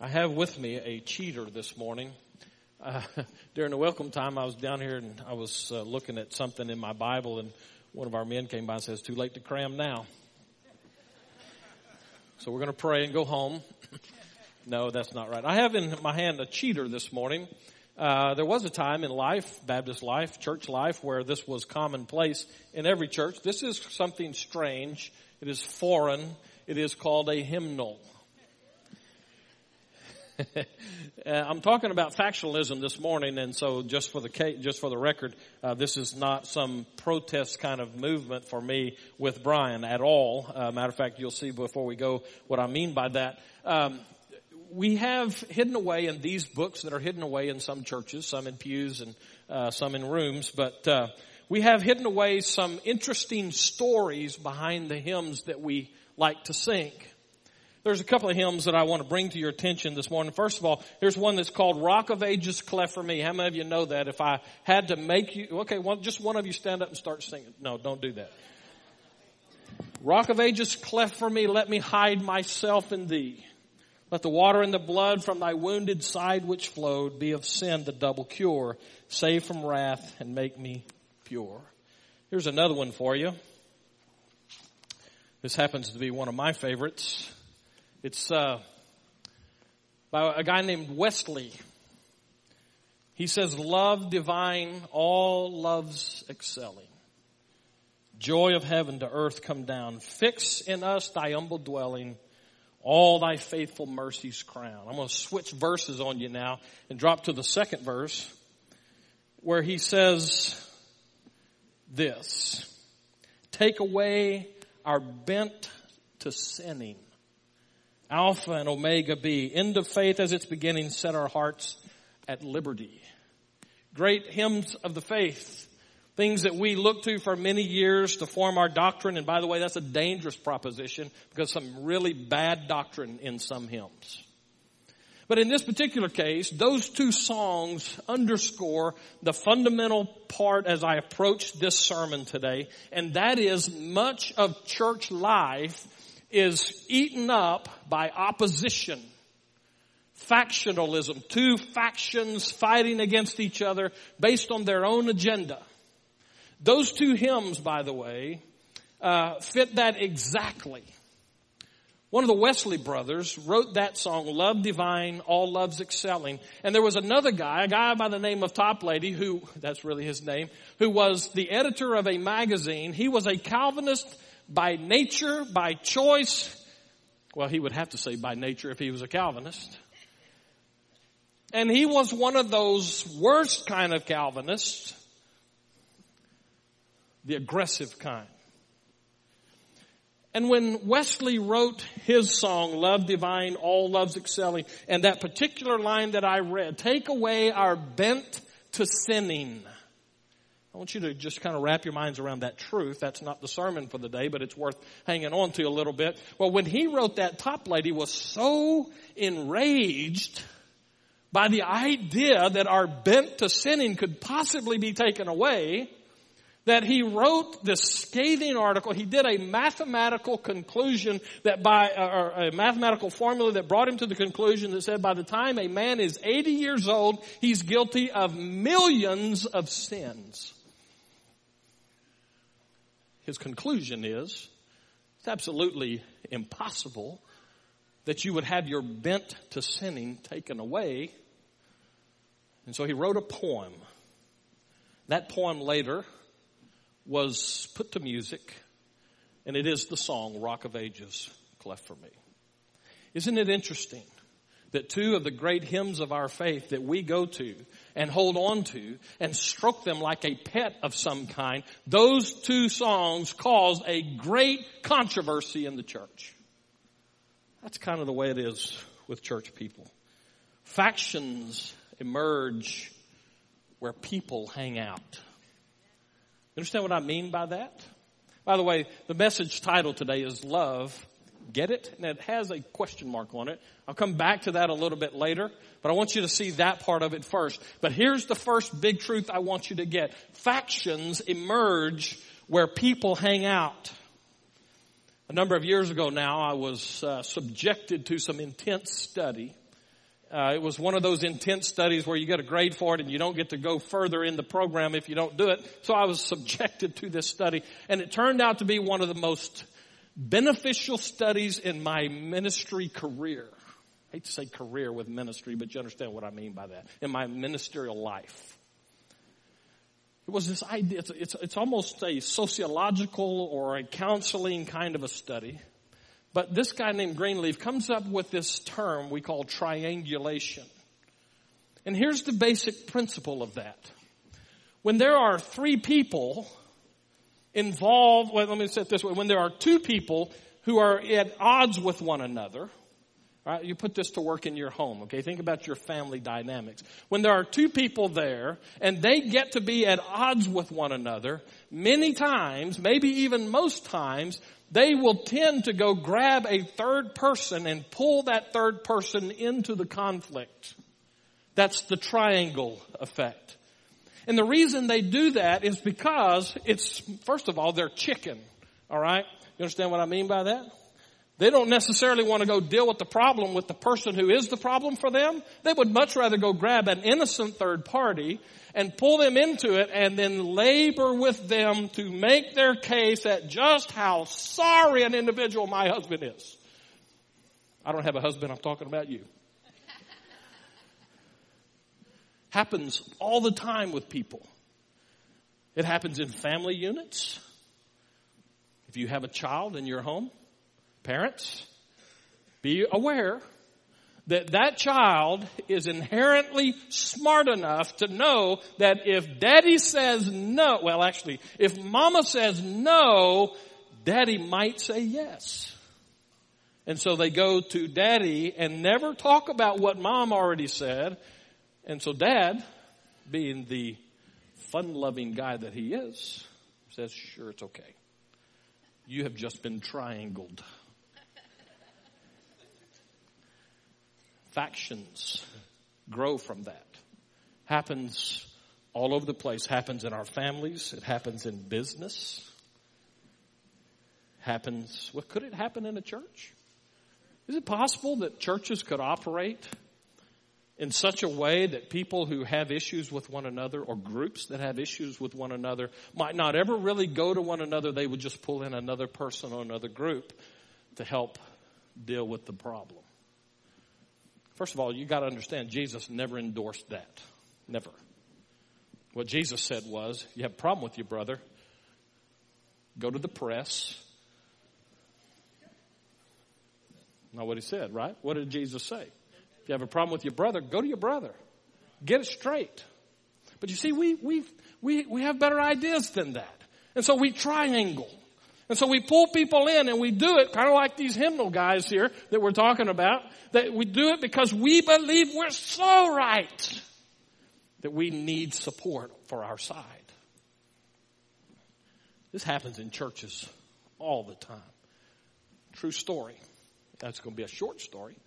I have with me a cheater this morning. Uh, during the welcome time, I was down here and I was uh, looking at something in my Bible, and one of our men came by and says, "Too late to cram now." So we're going to pray and go home. no, that's not right. I have in my hand a cheater this morning. Uh, there was a time in life, Baptist life, church life, where this was commonplace in every church. This is something strange. It is foreign. It is called a hymnal. Uh, I'm talking about factionalism this morning, and so just for the just for the record, uh, this is not some protest kind of movement for me with Brian at all. Uh, matter of fact, you'll see before we go what I mean by that. Um, we have hidden away in these books that are hidden away in some churches, some in pews and uh, some in rooms, but uh, we have hidden away some interesting stories behind the hymns that we like to sing. There's a couple of hymns that I want to bring to your attention this morning. First of all, here's one that's called Rock of Ages Cleft for Me. How many of you know that? If I had to make you, okay, well, just one of you stand up and start singing. No, don't do that. Rock of Ages cleft for me, let me hide myself in thee. Let the water and the blood from thy wounded side which flowed be of sin the double cure. Save from wrath and make me pure. Here's another one for you. This happens to be one of my favorites. It's uh, by a guy named Wesley. He says, Love divine, all loves excelling. Joy of heaven to earth come down. Fix in us thy humble dwelling, all thy faithful mercies crown. I'm going to switch verses on you now and drop to the second verse where he says this. Take away our bent to sinning Alpha and Omega be. End of faith as its beginning set our hearts at liberty. Great hymns of the faith. Things that we look to for many years to form our doctrine. And by the way, that's a dangerous proposition because some really bad doctrine in some hymns. But in this particular case, those two songs underscore the fundamental part as I approach this sermon today, and that is much of church life is eaten up by opposition. Factionalism. Two factions fighting against each other based on their own agenda. Those two hymns, by the way, uh, fit that exactly. One of the Wesley brothers wrote that song, Love Divine, All Loves Excelling. And there was another guy, a guy by the name of Toplady, who, that's really his name, who was the editor of a magazine. He was a Calvinist by nature, by choice. Well, he would have to say by nature if he was a Calvinist. And he was one of those worst kind of Calvinists, the aggressive kind. And when Wesley wrote his song, Love Divine, All Loves Excelling, and that particular line that I read, take away our bent to sinning. I want you to just kind of wrap your minds around that truth. That's not the sermon for the day, but it's worth hanging on to a little bit. Well, when he wrote that, Toplady was so enraged by the idea that our bent to sinning could possibly be taken away that he wrote this scathing article. He did a mathematical conclusion that by, uh, or a mathematical formula that brought him to the conclusion that said by the time a man is 80 years old, he's guilty of millions of sins his conclusion is it's absolutely impossible that you would have your bent to sinning taken away. And so he wrote a poem. That poem later was put to music, and it is the song Rock of Ages, Cleft for Me. Isn't it interesting that two of the great hymns of our faith that we go to and hold on to and stroke them like a pet of some kind, those two songs caused a great controversy in the church. That's kind of the way it is with church people. Factions emerge where people hang out. Understand what I mean by that? By the way, the message title today is Love. Get it? And it has a question mark on it. I'll come back to that a little bit later. But I want you to see that part of it first. But here's the first big truth I want you to get. Factions emerge where people hang out. A number of years ago now, I was uh, subjected to some intense study Uh, it was one of those intense studies where you get a grade for it and you don't get to go further in the program if you don't do it. So I was subjected to this study and it turned out to be one of the most beneficial studies in my ministry career. I hate to say career with ministry, but you understand what I mean by that. In my ministerial life. It was this idea, it's, it's, it's almost a sociological or a counseling kind of a study. But this guy named Greenleaf comes up with this term we call triangulation. And here's the basic principle of that. When there are three people involved, well, let me say it this way. When there are two people who are at odds with one another, Right? You put this to work in your home, okay? Think about your family dynamics. When there are two people there and they get to be at odds with one another, many times, maybe even most times, they will tend to go grab a third person and pull that third person into the conflict. That's the triangle effect. And the reason they do that is because it's, first of all, they're chicken. Alright? You understand what I mean by that? They don't necessarily want to go deal with the problem with the person who is the problem for them. They would much rather go grab an innocent third party and pull them into it and then labor with them to make their case at just how sorry an individual my husband is. I don't have a husband, I'm talking about you. Happens all the time with people. It happens in family units. If you have a child in your home, Parents, be aware that that child is inherently smart enough to know that if daddy says no, well actually, if mama says no, daddy might say yes. And so they go to daddy and never talk about what mom already said. And so dad, being the fun loving guy that he is, says, sure, it's okay. You have just been triangled. factions grow from that. Happens all over the place. Happens in our families. It happens in business. Happens, what could it happen in a church? Is it possible that churches could operate in such a way that people who have issues with one another or groups that have issues with one another might not ever really go to one another. They would just pull in another person or another group to help deal with the problem. First of all, you got to understand Jesus never endorsed that. Never. What Jesus said was, you have a problem with your brother, go to the press. Not what he said, right? What did Jesus say? If you have a problem with your brother, go to your brother. Get it straight. But you see, we, we, we, we have better ideas than that. And so we triangle. And so we pull people in and we do it kind of like these hymnal guys here that we're talking about. That we do it because we believe we're so right that we need support for our side. This happens in churches all the time. True story. That's going to be a short story to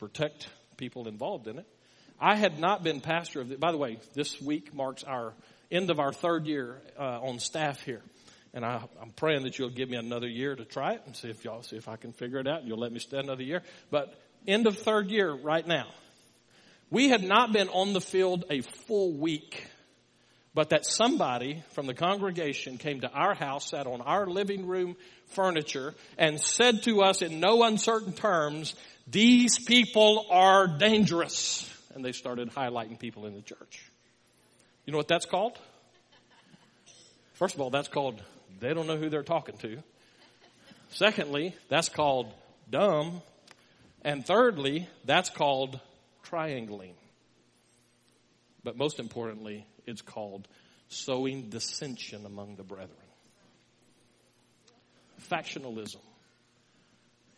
protect people involved in it. I had not been pastor of the, by the way, this week marks our end of our third year uh, on staff here. And I, am praying that you'll give me another year to try it and see if y'all see if I can figure it out you'll let me stay another year. But end of third year right now. We had not been on the field a full week, but that somebody from the congregation came to our house, sat on our living room furniture and said to us in no uncertain terms, these people are dangerous. And they started highlighting people in the church. You know what that's called? First of all, that's called they don't know who they're talking to. Secondly, that's called dumb. And thirdly, that's called triangling. But most importantly, it's called sowing dissension among the brethren. Factionalism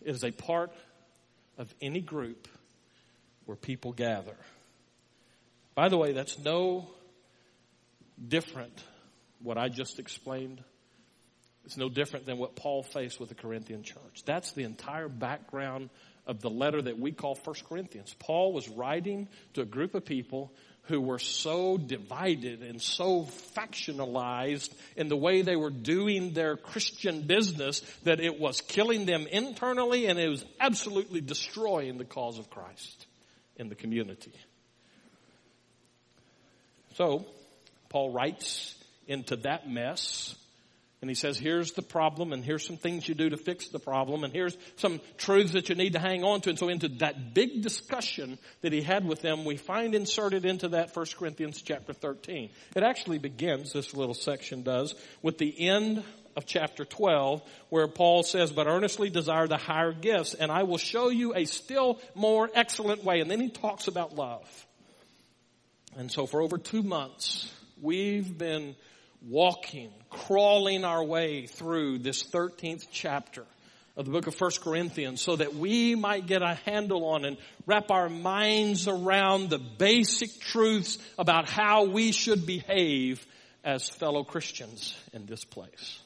is a part of any group where people gather. By the way, that's no different what I just explained it's no different than what Paul faced with the Corinthian church. That's the entire background of the letter that we call First Corinthians. Paul was writing to a group of people who were so divided and so factionalized in the way they were doing their Christian business that it was killing them internally and it was absolutely destroying the cause of Christ. in the community. So, Paul writes into that mess and he says, here's the problem and here's some things you do to fix the problem and here's some truths that you need to hang on to. And so into that big discussion that he had with them, we find inserted into that 1 Corinthians chapter 13. It actually begins, this little section does, with the end of chapter 12 where Paul says, but earnestly desire the higher gifts and I will show you a still more excellent way. And then he talks about love. And so for over two months, we've been walking, crawling our way through this 13th chapter of the book of 1 Corinthians so that we might get a handle on and wrap our minds around the basic truths about how we should behave as fellow Christians in this place.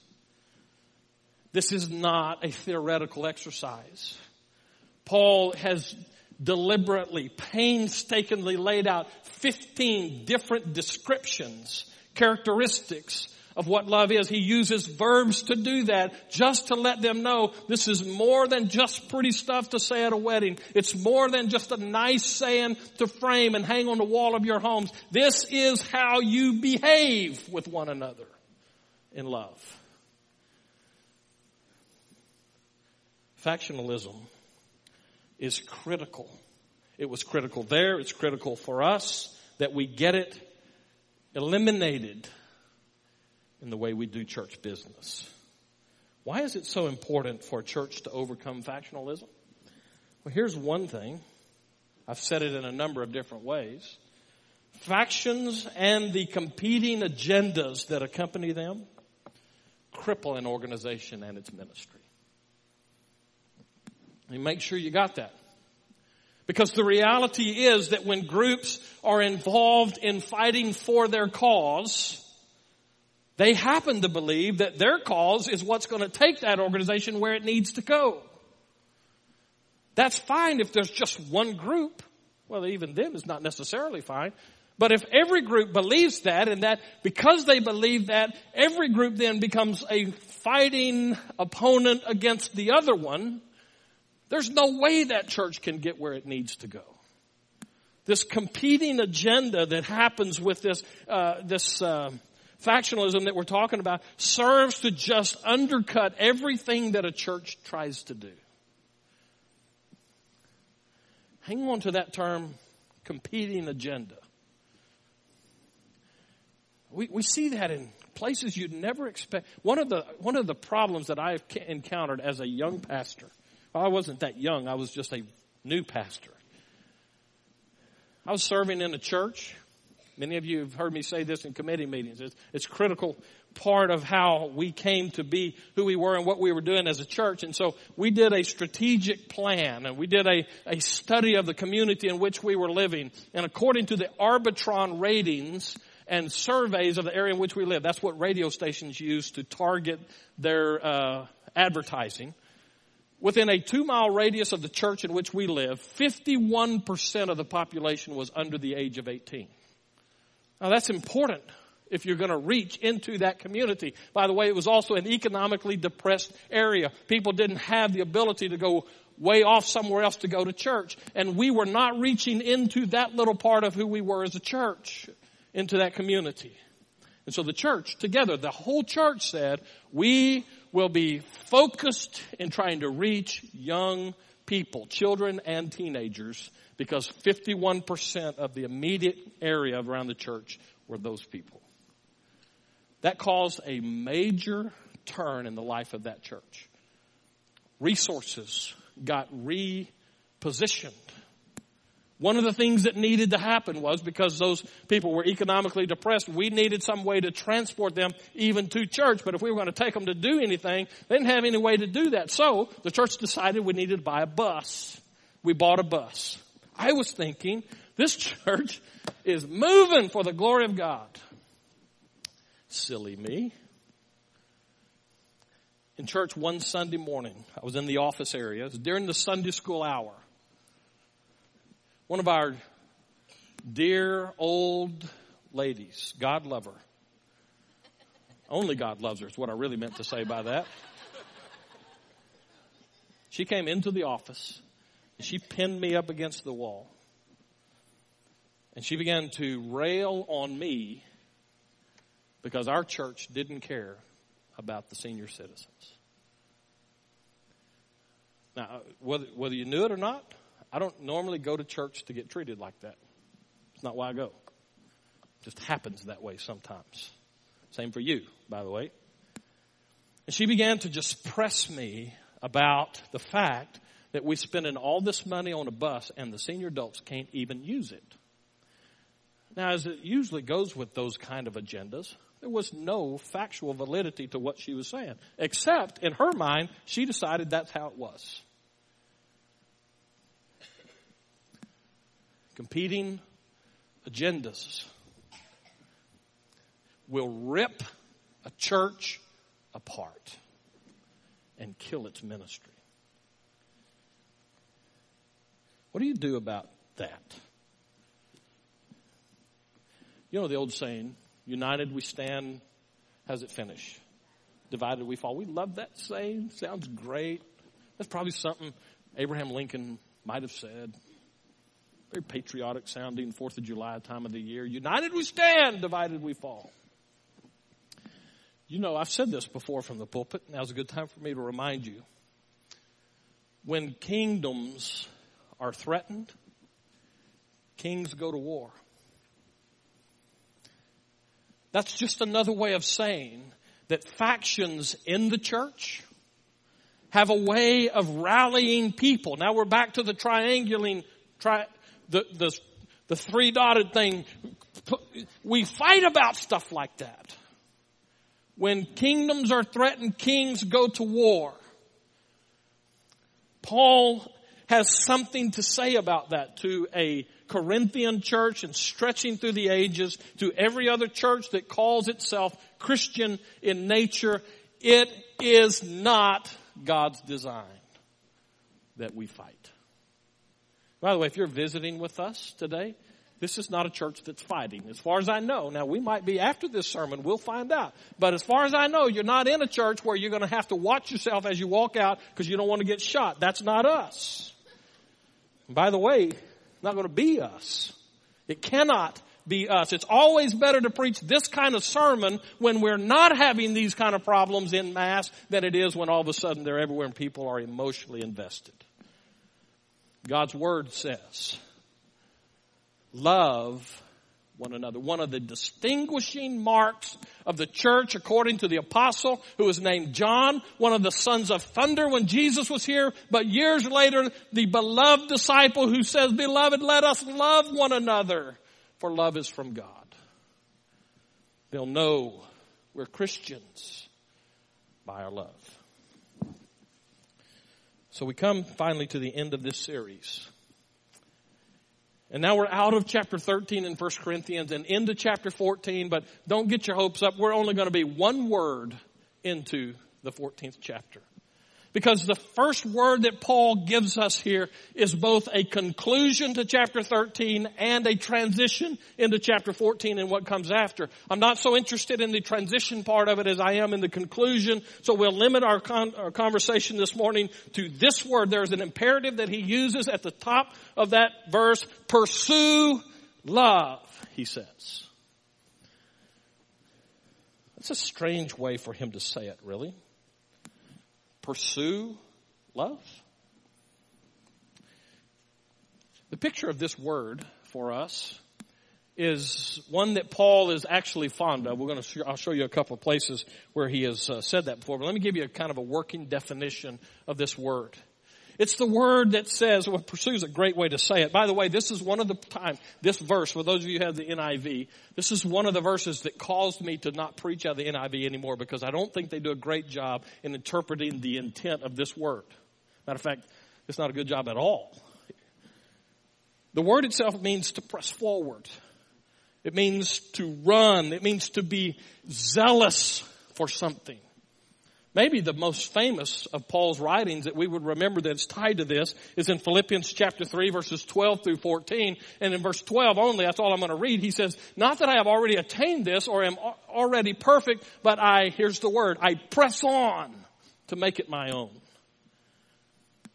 This is not a theoretical exercise. Paul has deliberately, painstakingly laid out 15 different descriptions characteristics of what love is. He uses verbs to do that just to let them know this is more than just pretty stuff to say at a wedding. It's more than just a nice saying to frame and hang on the wall of your homes. This is how you behave with one another in love. Factionalism is critical. It was critical there. It's critical for us that we get it eliminated in the way we do church business. Why is it so important for a church to overcome factionalism? Well, here's one thing. I've said it in a number of different ways. Factions and the competing agendas that accompany them cripple an organization and its ministry. And make sure you got that. Because the reality is that when groups are involved in fighting for their cause, they happen to believe that their cause is what's going to take that organization where it needs to go. That's fine if there's just one group. Well, even then is not necessarily fine. But if every group believes that and that because they believe that, every group then becomes a fighting opponent against the other one, there's no way that church can get where it needs to go. This competing agenda that happens with this, uh, this uh, factionalism that we're talking about serves to just undercut everything that a church tries to do. Hang on to that term, competing agenda. We, we see that in places you'd never expect. One of the, one of the problems that I've encountered as a young pastor I wasn't that young. I was just a new pastor. I was serving in a church. Many of you have heard me say this in committee meetings. It's, it's critical part of how we came to be who we were and what we were doing as a church. And so we did a strategic plan and we did a, a study of the community in which we were living. And according to the Arbitron ratings and surveys of the area in which we live, that's what radio stations use to target their uh, advertising within a two mile radius of the church in which we live, 51% of the population was under the age of 18. Now that's important if you're going to reach into that community. By the way, it was also an economically depressed area. People didn't have the ability to go way off somewhere else to go to church. And we were not reaching into that little part of who we were as a church, into that community. And so the church together, the whole church said, we will be focused in trying to reach young people, children and teenagers, because 51% of the immediate area around the church were those people. That caused a major turn in the life of that church. Resources got repositioned one of the things that needed to happen was because those people were economically depressed, we needed some way to transport them even to church. But if we were going to take them to do anything, they didn't have any way to do that. So the church decided we needed to buy a bus. We bought a bus. I was thinking, this church is moving for the glory of God. Silly me. In church one Sunday morning, I was in the office area. It was during the Sunday school hour. One of our dear old ladies, God love her. Only God loves her is what I really meant to say by that. She came into the office and she pinned me up against the wall. And she began to rail on me because our church didn't care about the senior citizens. Now, whether, whether you knew it or not, I don't normally go to church to get treated like that. It's not why I go. It just happens that way sometimes. Same for you, by the way. And she began to just press me about the fact that we're spending all this money on a bus and the senior adults can't even use it. Now, as it usually goes with those kind of agendas, there was no factual validity to what she was saying, except in her mind, she decided that's how it was. Competing agendas will rip a church apart and kill its ministry. What do you do about that? You know the old saying, united we stand, how's it finish? Divided we fall. We love that saying. Sounds great. That's probably something Abraham Lincoln might have said. Very patriotic sounding, 4th of July time of the year. United we stand, divided we fall. You know, I've said this before from the pulpit. Now's a good time for me to remind you. When kingdoms are threatened, kings go to war. That's just another way of saying that factions in the church have a way of rallying people. Now we're back to the triangulating, tri, the, the, the three dotted thing. We fight about stuff like that. When kingdoms are threatened, kings go to war. Paul has something to say about that to a Corinthian church and stretching through the ages to every other church that calls itself Christian in nature. It is not God's design that we fight. By the way, if you're visiting with us today, this is not a church that's fighting, as far as I know. Now, we might be after this sermon, we'll find out. But as far as I know, you're not in a church where you're going to have to watch yourself as you walk out because you don't want to get shot. That's not us. by the way, not going to be us. It cannot be us. It's always better to preach this kind of sermon when we're not having these kind of problems in mass than it is when all of a sudden they're everywhere and people are emotionally invested. God's Word says, love one another. One of the distinguishing marks of the church according to the apostle who was named John, one of the sons of thunder when Jesus was here, but years later, the beloved disciple who says, beloved, let us love one another, for love is from God. They'll know we're Christians by our love. So we come finally to the end of this series. And now we're out of chapter 13 in 1 Corinthians and into chapter 14, but don't get your hopes up. We're only going to be one word into the 14th chapter. Because the first word that Paul gives us here is both a conclusion to chapter 13 and a transition into chapter 14 and what comes after. I'm not so interested in the transition part of it as I am in the conclusion, so we'll limit our, con- our conversation this morning to this word. There's an imperative that he uses at the top of that verse, pursue love, he says. That's a strange way for him to say it, really pursue love? The picture of this word for us is one that Paul is actually fond of. We're going to, I'll show you a couple of places where he has uh, said that before, but let me give you a kind of a working definition of this word. It's the word that says, well, pursue is a great way to say it. By the way, this is one of the times, this verse, for those of you who have the NIV, this is one of the verses that caused me to not preach out of the NIV anymore because I don't think they do a great job in interpreting the intent of this word. Matter of fact, it's not a good job at all. The word itself means to press forward. It means to run. It means to be zealous for something. Maybe the most famous of Paul's writings that we would remember that's tied to this is in Philippians chapter 3 verses 12 through 14. And in verse 12 only, that's all I'm going to read. He says, not that I have already attained this or am already perfect, but I, here's the word, I press on to make it my own.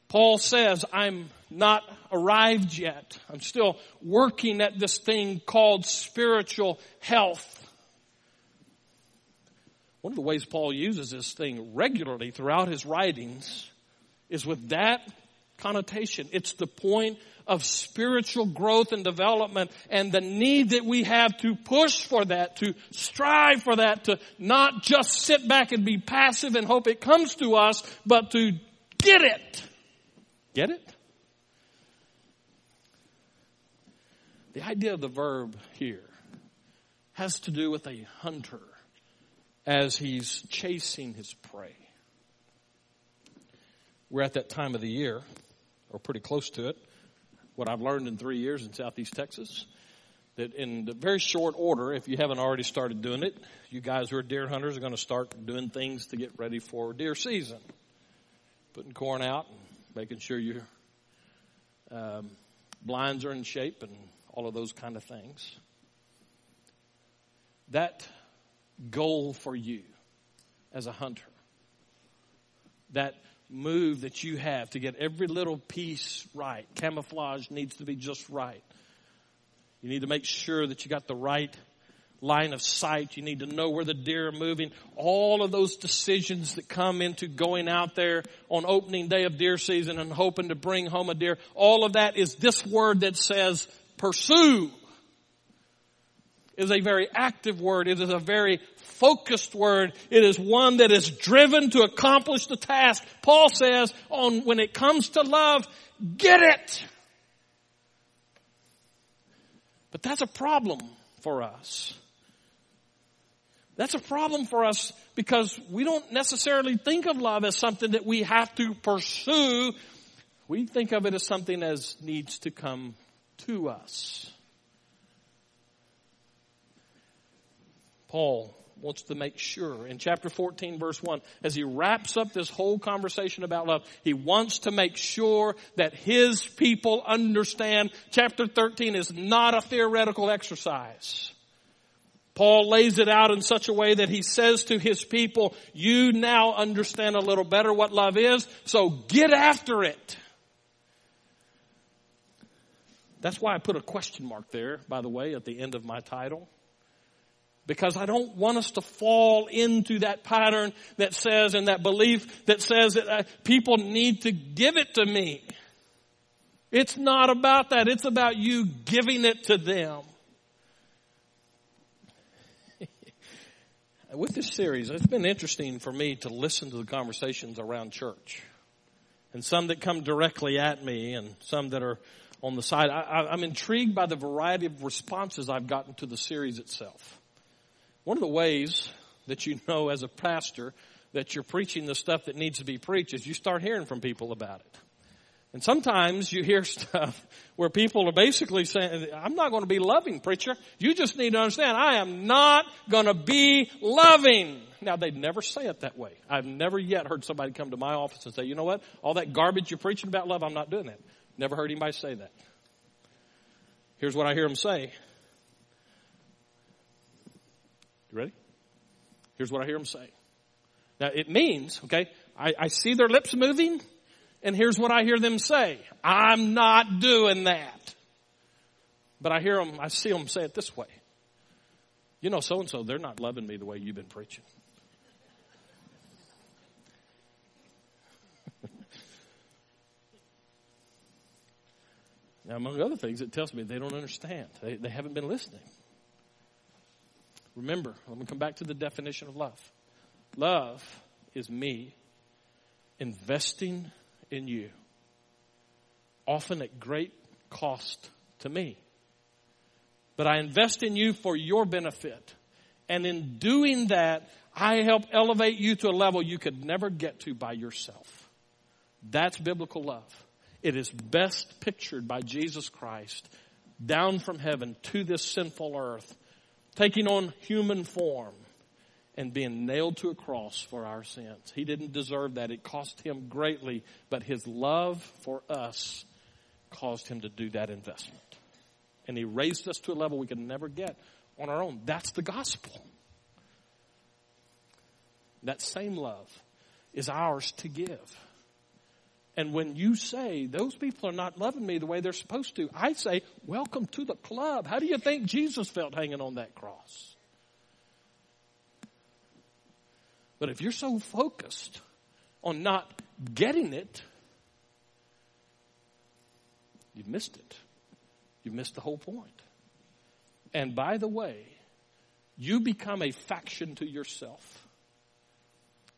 Paul says, I'm not arrived yet. I'm still working at this thing called spiritual health. One of the ways Paul uses this thing regularly throughout his writings is with that connotation. It's the point of spiritual growth and development and the need that we have to push for that, to strive for that, to not just sit back and be passive and hope it comes to us, but to get it. Get it? The idea of the verb here has to do with a hunter as he's chasing his prey. We're at that time of the year, or pretty close to it. What I've learned in three years in Southeast Texas, that in the very short order, if you haven't already started doing it, you guys who are deer hunters are going to start doing things to get ready for deer season. Putting corn out, making sure your um, blinds are in shape and all of those kind of things. That goal for you as a hunter, that move that you have to get every little piece right. Camouflage needs to be just right. You need to make sure that you got the right line of sight. You need to know where the deer are moving. All of those decisions that come into going out there on opening day of deer season and hoping to bring home a deer. All of that is this word that says pursue. Is a very active word. It is a very focused word. It is one that is driven to accomplish the task. Paul says on when it comes to love, get it. But that's a problem for us. That's a problem for us because we don't necessarily think of love as something that we have to pursue. We think of it as something as needs to come to us. Paul wants to make sure in chapter 14 verse 1 as he wraps up this whole conversation about love he wants to make sure that his people understand chapter 13 is not a theoretical exercise Paul lays it out in such a way that he says to his people, you now understand a little better what love is, so get after it. That's why I put a question mark there, by the way, at the end of my title. Because I don't want us to fall into that pattern that says, and that belief that says that uh, people need to give it to me. It's not about that. It's about you giving it to them. with this series, it's been interesting for me to listen to the conversations around church. And some that come directly at me and some that are on the side. I, am intrigued by the variety of responses I've gotten to the series itself. One of the ways that you know as a pastor that you're preaching the stuff that needs to be preached is you start hearing from people about it. And sometimes you hear stuff where people are basically saying, I'm not going to be loving, preacher. You just need to understand, I am not going to be loving. Now, they'd never say it that way. I've never yet heard somebody come to my office and say, you know what? All that garbage you're preaching about love, I'm not doing that. Never heard anybody say that. Here's what I hear them say. You ready? Here's what I hear them say. Now, it means, okay, I, I see their lips moving. And here's what I hear them say. I'm not doing that. But I hear them, I see them say it this way. You know, so and so, they're not loving me the way you've been preaching. now, among other things, it tells me they don't understand. They, they haven't been listening. Remember, let me come back to the definition of love. Love is me investing in you, often at great cost to me. But I invest in you for your benefit. And in doing that, I help elevate you to a level you could never get to by yourself. That's biblical love. It is best pictured by Jesus Christ down from heaven to this sinful earth, taking on human form and being nailed to a cross for our sins. He didn't deserve that. It cost him greatly, but his love for us caused him to do that investment. And he raised us to a level we could never get on our own. That's the gospel. That same love is ours to give. And when you say, those people are not loving me the way they're supposed to, I say, welcome to the club. How do you think Jesus felt hanging on that cross? But if you're so focused on not getting it, you've missed it. You've missed the whole point. And by the way, you become a faction to yourself.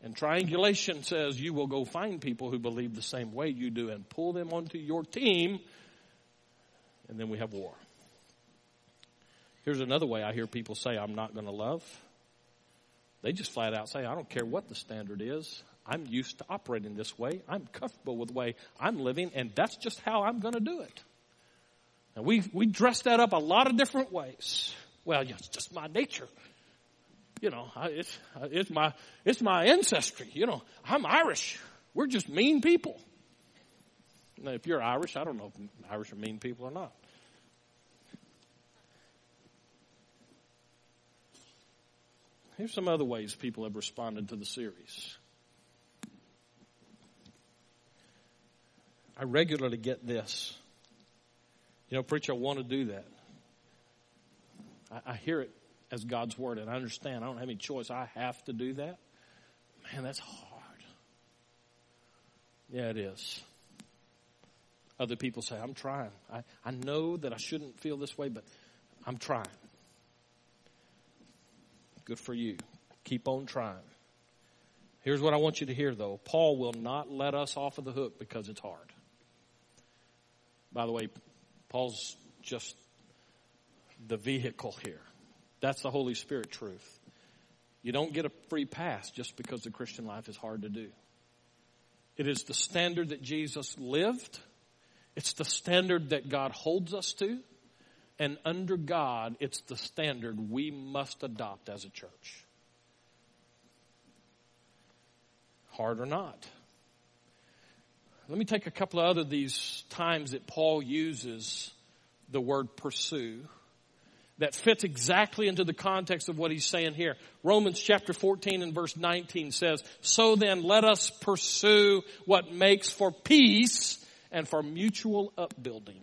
And triangulation says you will go find people who believe the same way you do and pull them onto your team, and then we have war. Here's another way I hear people say, I'm not going to love. They just flat out say, I don't care what the standard is. I'm used to operating this way. I'm comfortable with the way I'm living, and that's just how I'm going to do it. And we, we dress that up a lot of different ways. Well, it's just my nature you know, it's, it's my, it's my ancestry. You know, I'm Irish. We're just mean people. Now, if you're Irish, I don't know if Irish are mean people or not. Here's some other ways people have responded to the series. I regularly get this. You know, preacher, I want to do that. I, I hear it as God's Word. And I understand I don't have any choice. I have to do that. Man, that's hard. Yeah, it is. Other people say, I'm trying. I, I know that I shouldn't feel this way, but I'm trying. Good for you. Keep on trying. Here's what I want you to hear though. Paul will not let us off of the hook because it's hard. By the way, Paul's just the vehicle here. That's the Holy Spirit truth. You don't get a free pass just because the Christian life is hard to do. It is the standard that Jesus lived. It's the standard that God holds us to. And under God, it's the standard we must adopt as a church. Hard or not. Let me take a couple of other these times that Paul uses the word pursue that fits exactly into the context of what he's saying here. Romans chapter 14 and verse 19 says, So then let us pursue what makes for peace and for mutual upbuilding.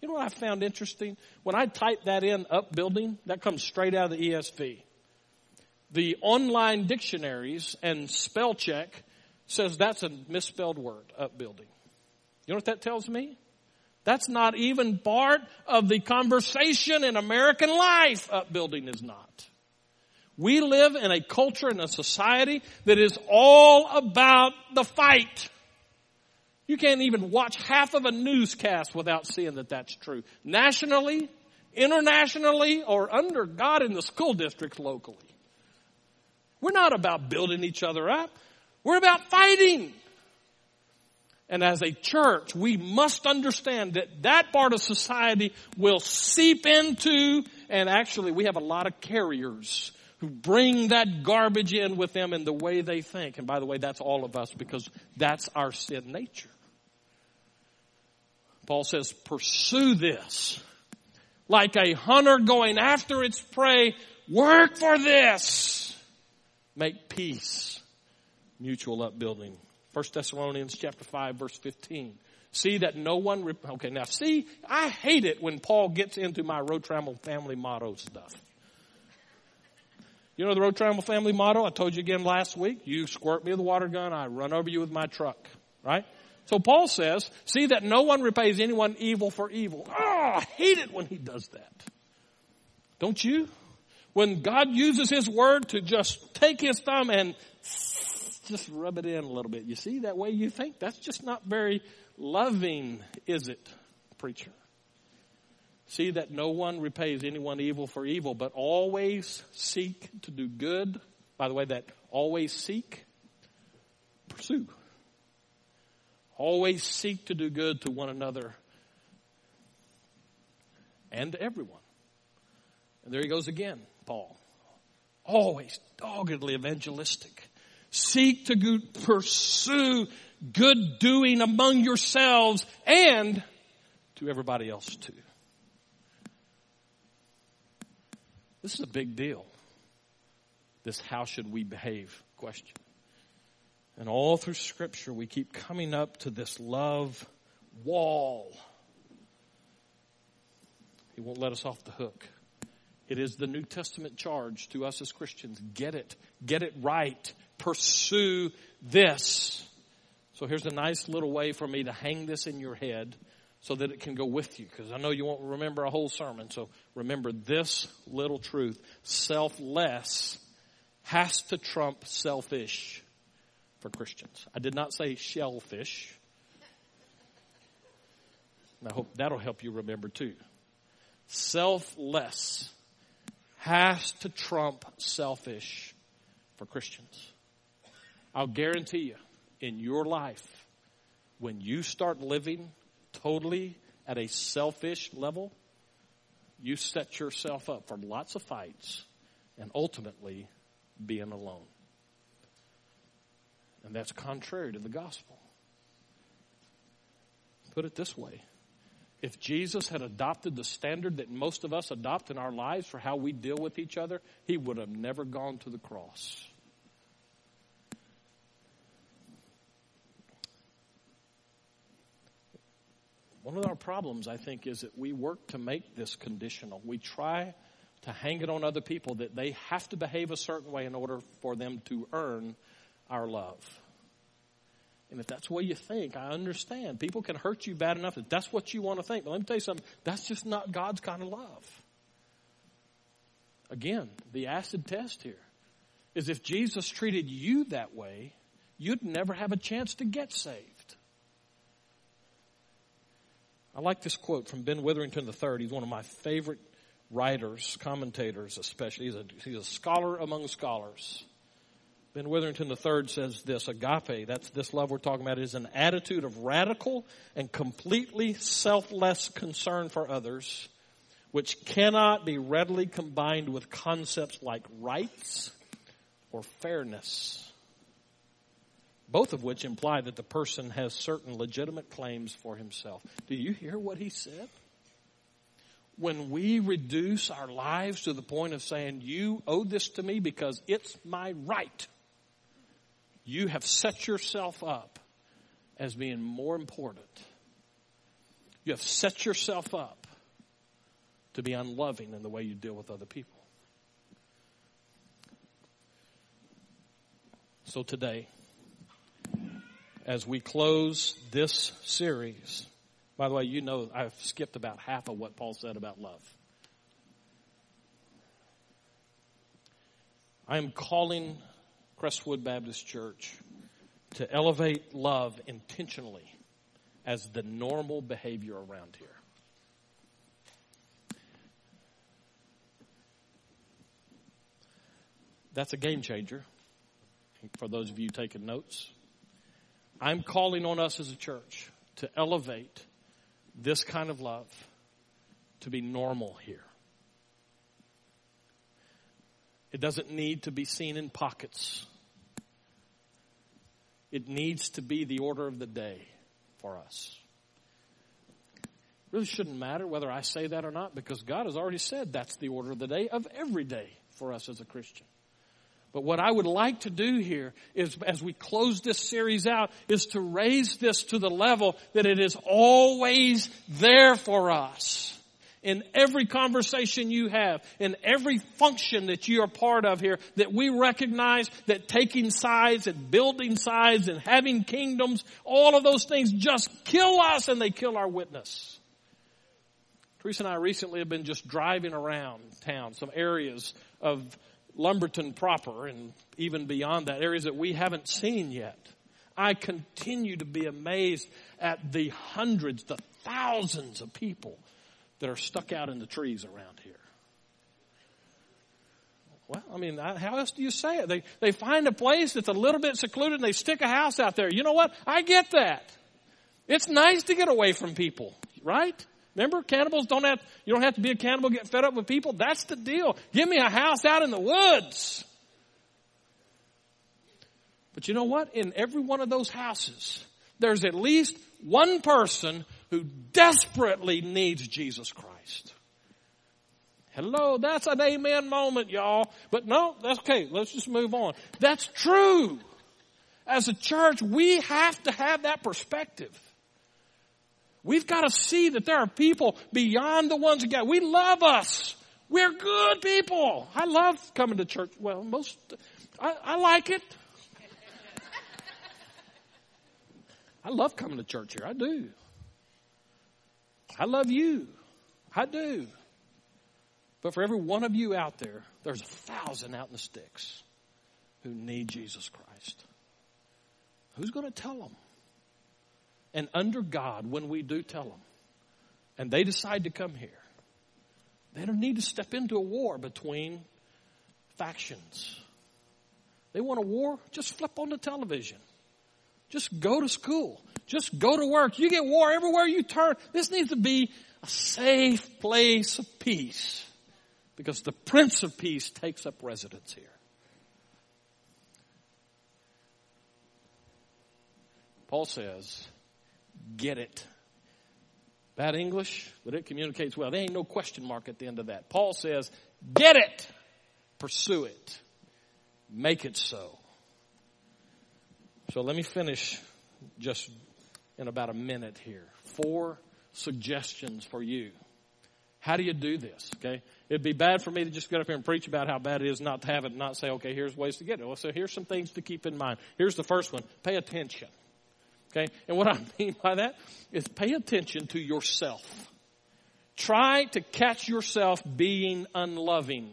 You know what I found interesting? When I type that in, upbuilding, that comes straight out of the ESV. The online dictionaries and spell check says that's a misspelled word, upbuilding. You know what that tells me? That's not even part of the conversation in American life. Upbuilding is not. We live in a culture and a society that is all about the fight. You can't even watch half of a newscast without seeing that that's true. Nationally, internationally, or under God in the school districts locally. We're not about building each other up. We're about fighting. And as a church, we must understand that that part of society will seep into, and actually we have a lot of carriers who bring that garbage in with them in the way they think. And by the way, that's all of us because that's our sin nature. Paul says, pursue this. Like a hunter going after its prey, work for this. Make peace. Mutual upbuilding. 1 Thessalonians chapter 5 verse 15. See that no one, okay, now see, I hate it when Paul gets into my road travel family motto stuff. You know the road travel family motto? I told you again last week. You squirt me with a water gun, I run over you with my truck. Right? So Paul says, see that no one repays anyone evil for evil. Oh, I hate it when he does that. Don't you? When God uses his word to just take his thumb and just rub it in a little bit. You see that way you think? That's just not very loving, is it, preacher? See that no one repays anyone evil for evil, but always seek to do good. By the way, that always seek, pursue. Always seek to do good to one another and to everyone. And there he goes again, Paul. Always doggedly evangelistic. Seek to go, pursue good doing among yourselves and to everybody else too. This is a big deal. This how should we behave question. And all through scripture, we keep coming up to this love wall. He won't let us off the hook. It is the New Testament charge to us as Christians. Get it. Get it right. Pursue this. So here's a nice little way for me to hang this in your head so that it can go with you because I know you won't remember a whole sermon. So remember this little truth. Selfless has to trump selfish for Christians. I did not say shellfish. I hope that'll help you remember too. Selfless has to trump selfish for Christians. I'll guarantee you, in your life, when you start living totally at a selfish level, you set yourself up for lots of fights and ultimately being alone. And that's contrary to the gospel. Put it this way if Jesus had adopted the standard that most of us adopt in our lives for how we deal with each other, he would have never gone to the cross. One of our problems, I think, is that we work to make this conditional. We try to hang it on other people that they have to behave a certain way in order for them to earn our love. And if that's the way you think, I understand. People can hurt you bad enough that that's what you want to think. But let me tell you something. That's just not God's kind of love. Again, the acid test here is if Jesus treated you that way, you'd never have a chance to get saved. I like this quote from Ben Witherington III. He's one of my favorite writers, commentators especially. He's a, he's a scholar among scholars. Ben Witherington III says this agape, that's this love we're talking about, is an attitude of radical and completely selfless concern for others, which cannot be readily combined with concepts like rights or fairness. Both of which imply that the person has certain legitimate claims for himself. Do you hear what he said? When we reduce our lives to the point of saying, you owe this to me because it's my right you have set yourself up as being more important. You have set yourself up to be unloving in the way you deal with other people. So today, as we close this series, by the way, you know I've skipped about half of what Paul said about love. I am calling Crestwood Baptist Church to elevate love intentionally as the normal behavior around here. That's a game changer for those of you taking notes. I'm calling on us as a church to elevate this kind of love to be normal here. It doesn't need to be seen in pockets. It needs to be the order of the day for us. It really shouldn't matter whether I say that or not because God has already said that's the order of the day of every day for us as a Christian. But what I would like to do here is, as we close this series out, is to raise this to the level that it is always there for us in every conversation you have, in every function that you are part of here, that we recognize that taking sides and building sides and having kingdoms, all of those things just kill us and they kill our witness. Teresa and I recently have been just driving around town, some areas of Lumberton proper and even beyond that, areas that we haven't seen yet. I continue to be amazed at the hundreds, the thousands of people that are stuck out in the trees around here. Well, I mean, how else do you say it? They, they find a place that's a little bit secluded and they stick a house out there. You know what? I get that. It's nice to get away from people, right? Remember, cannibals don't have, you don't have to be a cannibal, get fed up with people. That's the deal. Give me a house out in the woods. But you know what? In every one of those houses, there's at least one person who desperately needs Jesus Christ. Hello, that's an amen moment, y'all. But no, that's okay. Let's just move on. That's true. As a church, we have to have that perspective. We've got to see that there are people beyond the ones that got. We love us. We're good people. I love coming to church. Well, most, I, I like it. I love coming to church here. I do. I love you. I do. But for every one of you out there, there's a thousand out in the sticks who need Jesus Christ. Who's going to tell them? And under God, when we do tell them, and they decide to come here, they don't need to step into a war between factions. They want a war? Just flip on the television. Just go to school. Just go to work. You get war everywhere you turn. This needs to be a safe place of peace because the Prince of Peace takes up residence here. Paul says, get it. Bad English, but it communicates well. There ain't no question mark at the end of that. Paul says, get it. Pursue it. Make it so. So let me finish just in about a minute here. Four suggestions for you. How do you do this? Okay. It'd be bad for me to just get up here and preach about how bad it is not to have it and not say, okay, here's ways to get it. Well, so here's some things to keep in mind. Here's the first one. Pay attention. Okay. And what I mean by that is pay attention to yourself. Try to catch yourself being unloving.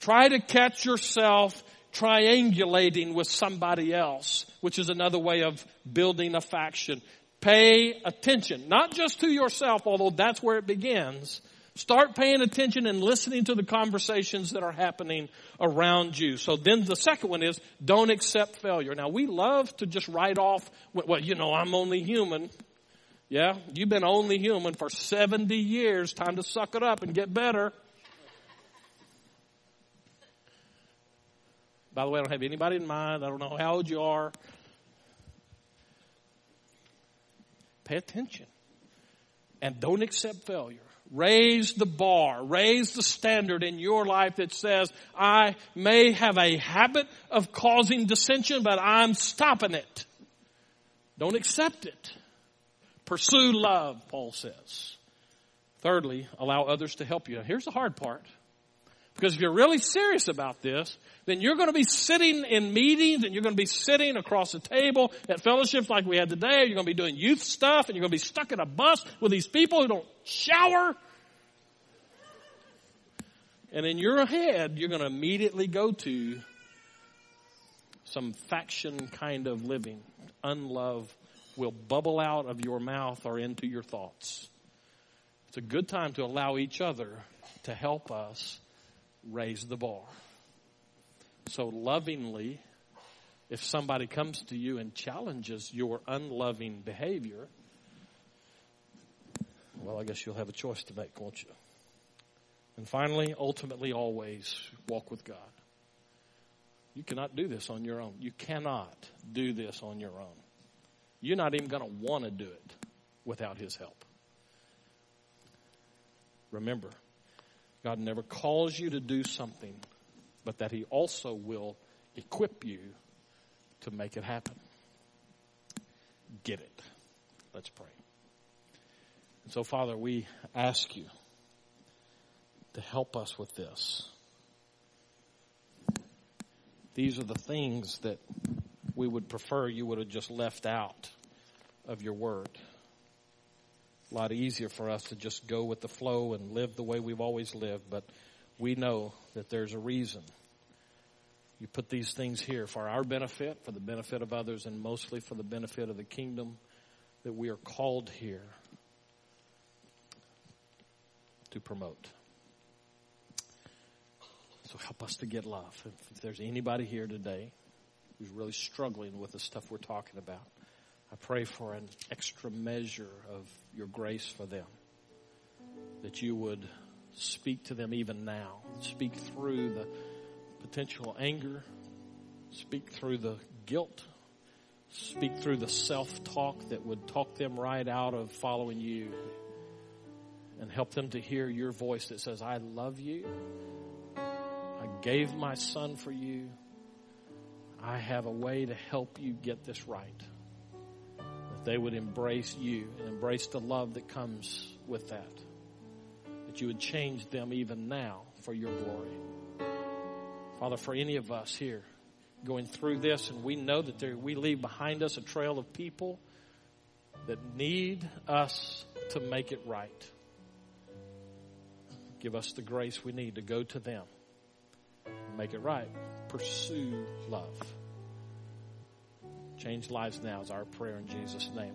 Try to catch yourself triangulating with somebody else, which is another way of building a faction. Pay attention, not just to yourself, although that's where it begins. Start paying attention and listening to the conversations that are happening around you. So then the second one is don't accept failure. Now we love to just write off, well, you know, I'm only human. Yeah, you've been only human for 70 years. Time to suck it up and get better. By the way, I don't have anybody in mind. I don't know how old you are. Pay attention. And don't accept failure. Raise the bar. Raise the standard in your life that says, I may have a habit of causing dissension, but I'm stopping it. Don't accept it. Pursue love, Paul says. Thirdly, allow others to help you. Here's the hard part. Because if you're really serious about this, then you're going to be sitting in meetings and you're going to be sitting across the table at fellowships like we had today. You're going to be doing youth stuff and you're going to be stuck in a bus with these people who don't shower. And in your head, you're going to immediately go to some faction kind of living. Unlove will bubble out of your mouth or into your thoughts. It's a good time to allow each other to help us raise the bar. So lovingly, if somebody comes to you and challenges your unloving behavior, well, I guess you'll have a choice to make, won't you? And finally, ultimately, always walk with God. You cannot do this on your own. You cannot do this on your own. You're not even going to want to do it without His help. Remember, God never calls you to do something but that He also will equip you to make it happen. Get it. Let's pray. So, Father, we ask you to help us with this. These are the things that we would prefer you would have just left out of your word. A lot easier for us to just go with the flow and live the way we've always lived, but we know that there's a reason. You put these things here for our benefit, for the benefit of others, and mostly for the benefit of the kingdom that we are called here to promote. So help us to get love. If there's anybody here today who's really struggling with the stuff we're talking about, I pray for an extra measure of your grace for them. That you would speak to them even now. Speak through the potential anger. Speak through the guilt. Speak through the self-talk that would talk them right out of following you. And help them to hear your voice that says, I love you. I gave my son for you. I have a way to help you get this right. That they would embrace you and embrace the love that comes with that. That you would change them even now for your glory. Father, for any of us here going through this, and we know that there, we leave behind us a trail of people that need us to make it right. Give us the grace we need to go to them make it right. Pursue love. Change lives now is our prayer in Jesus' name.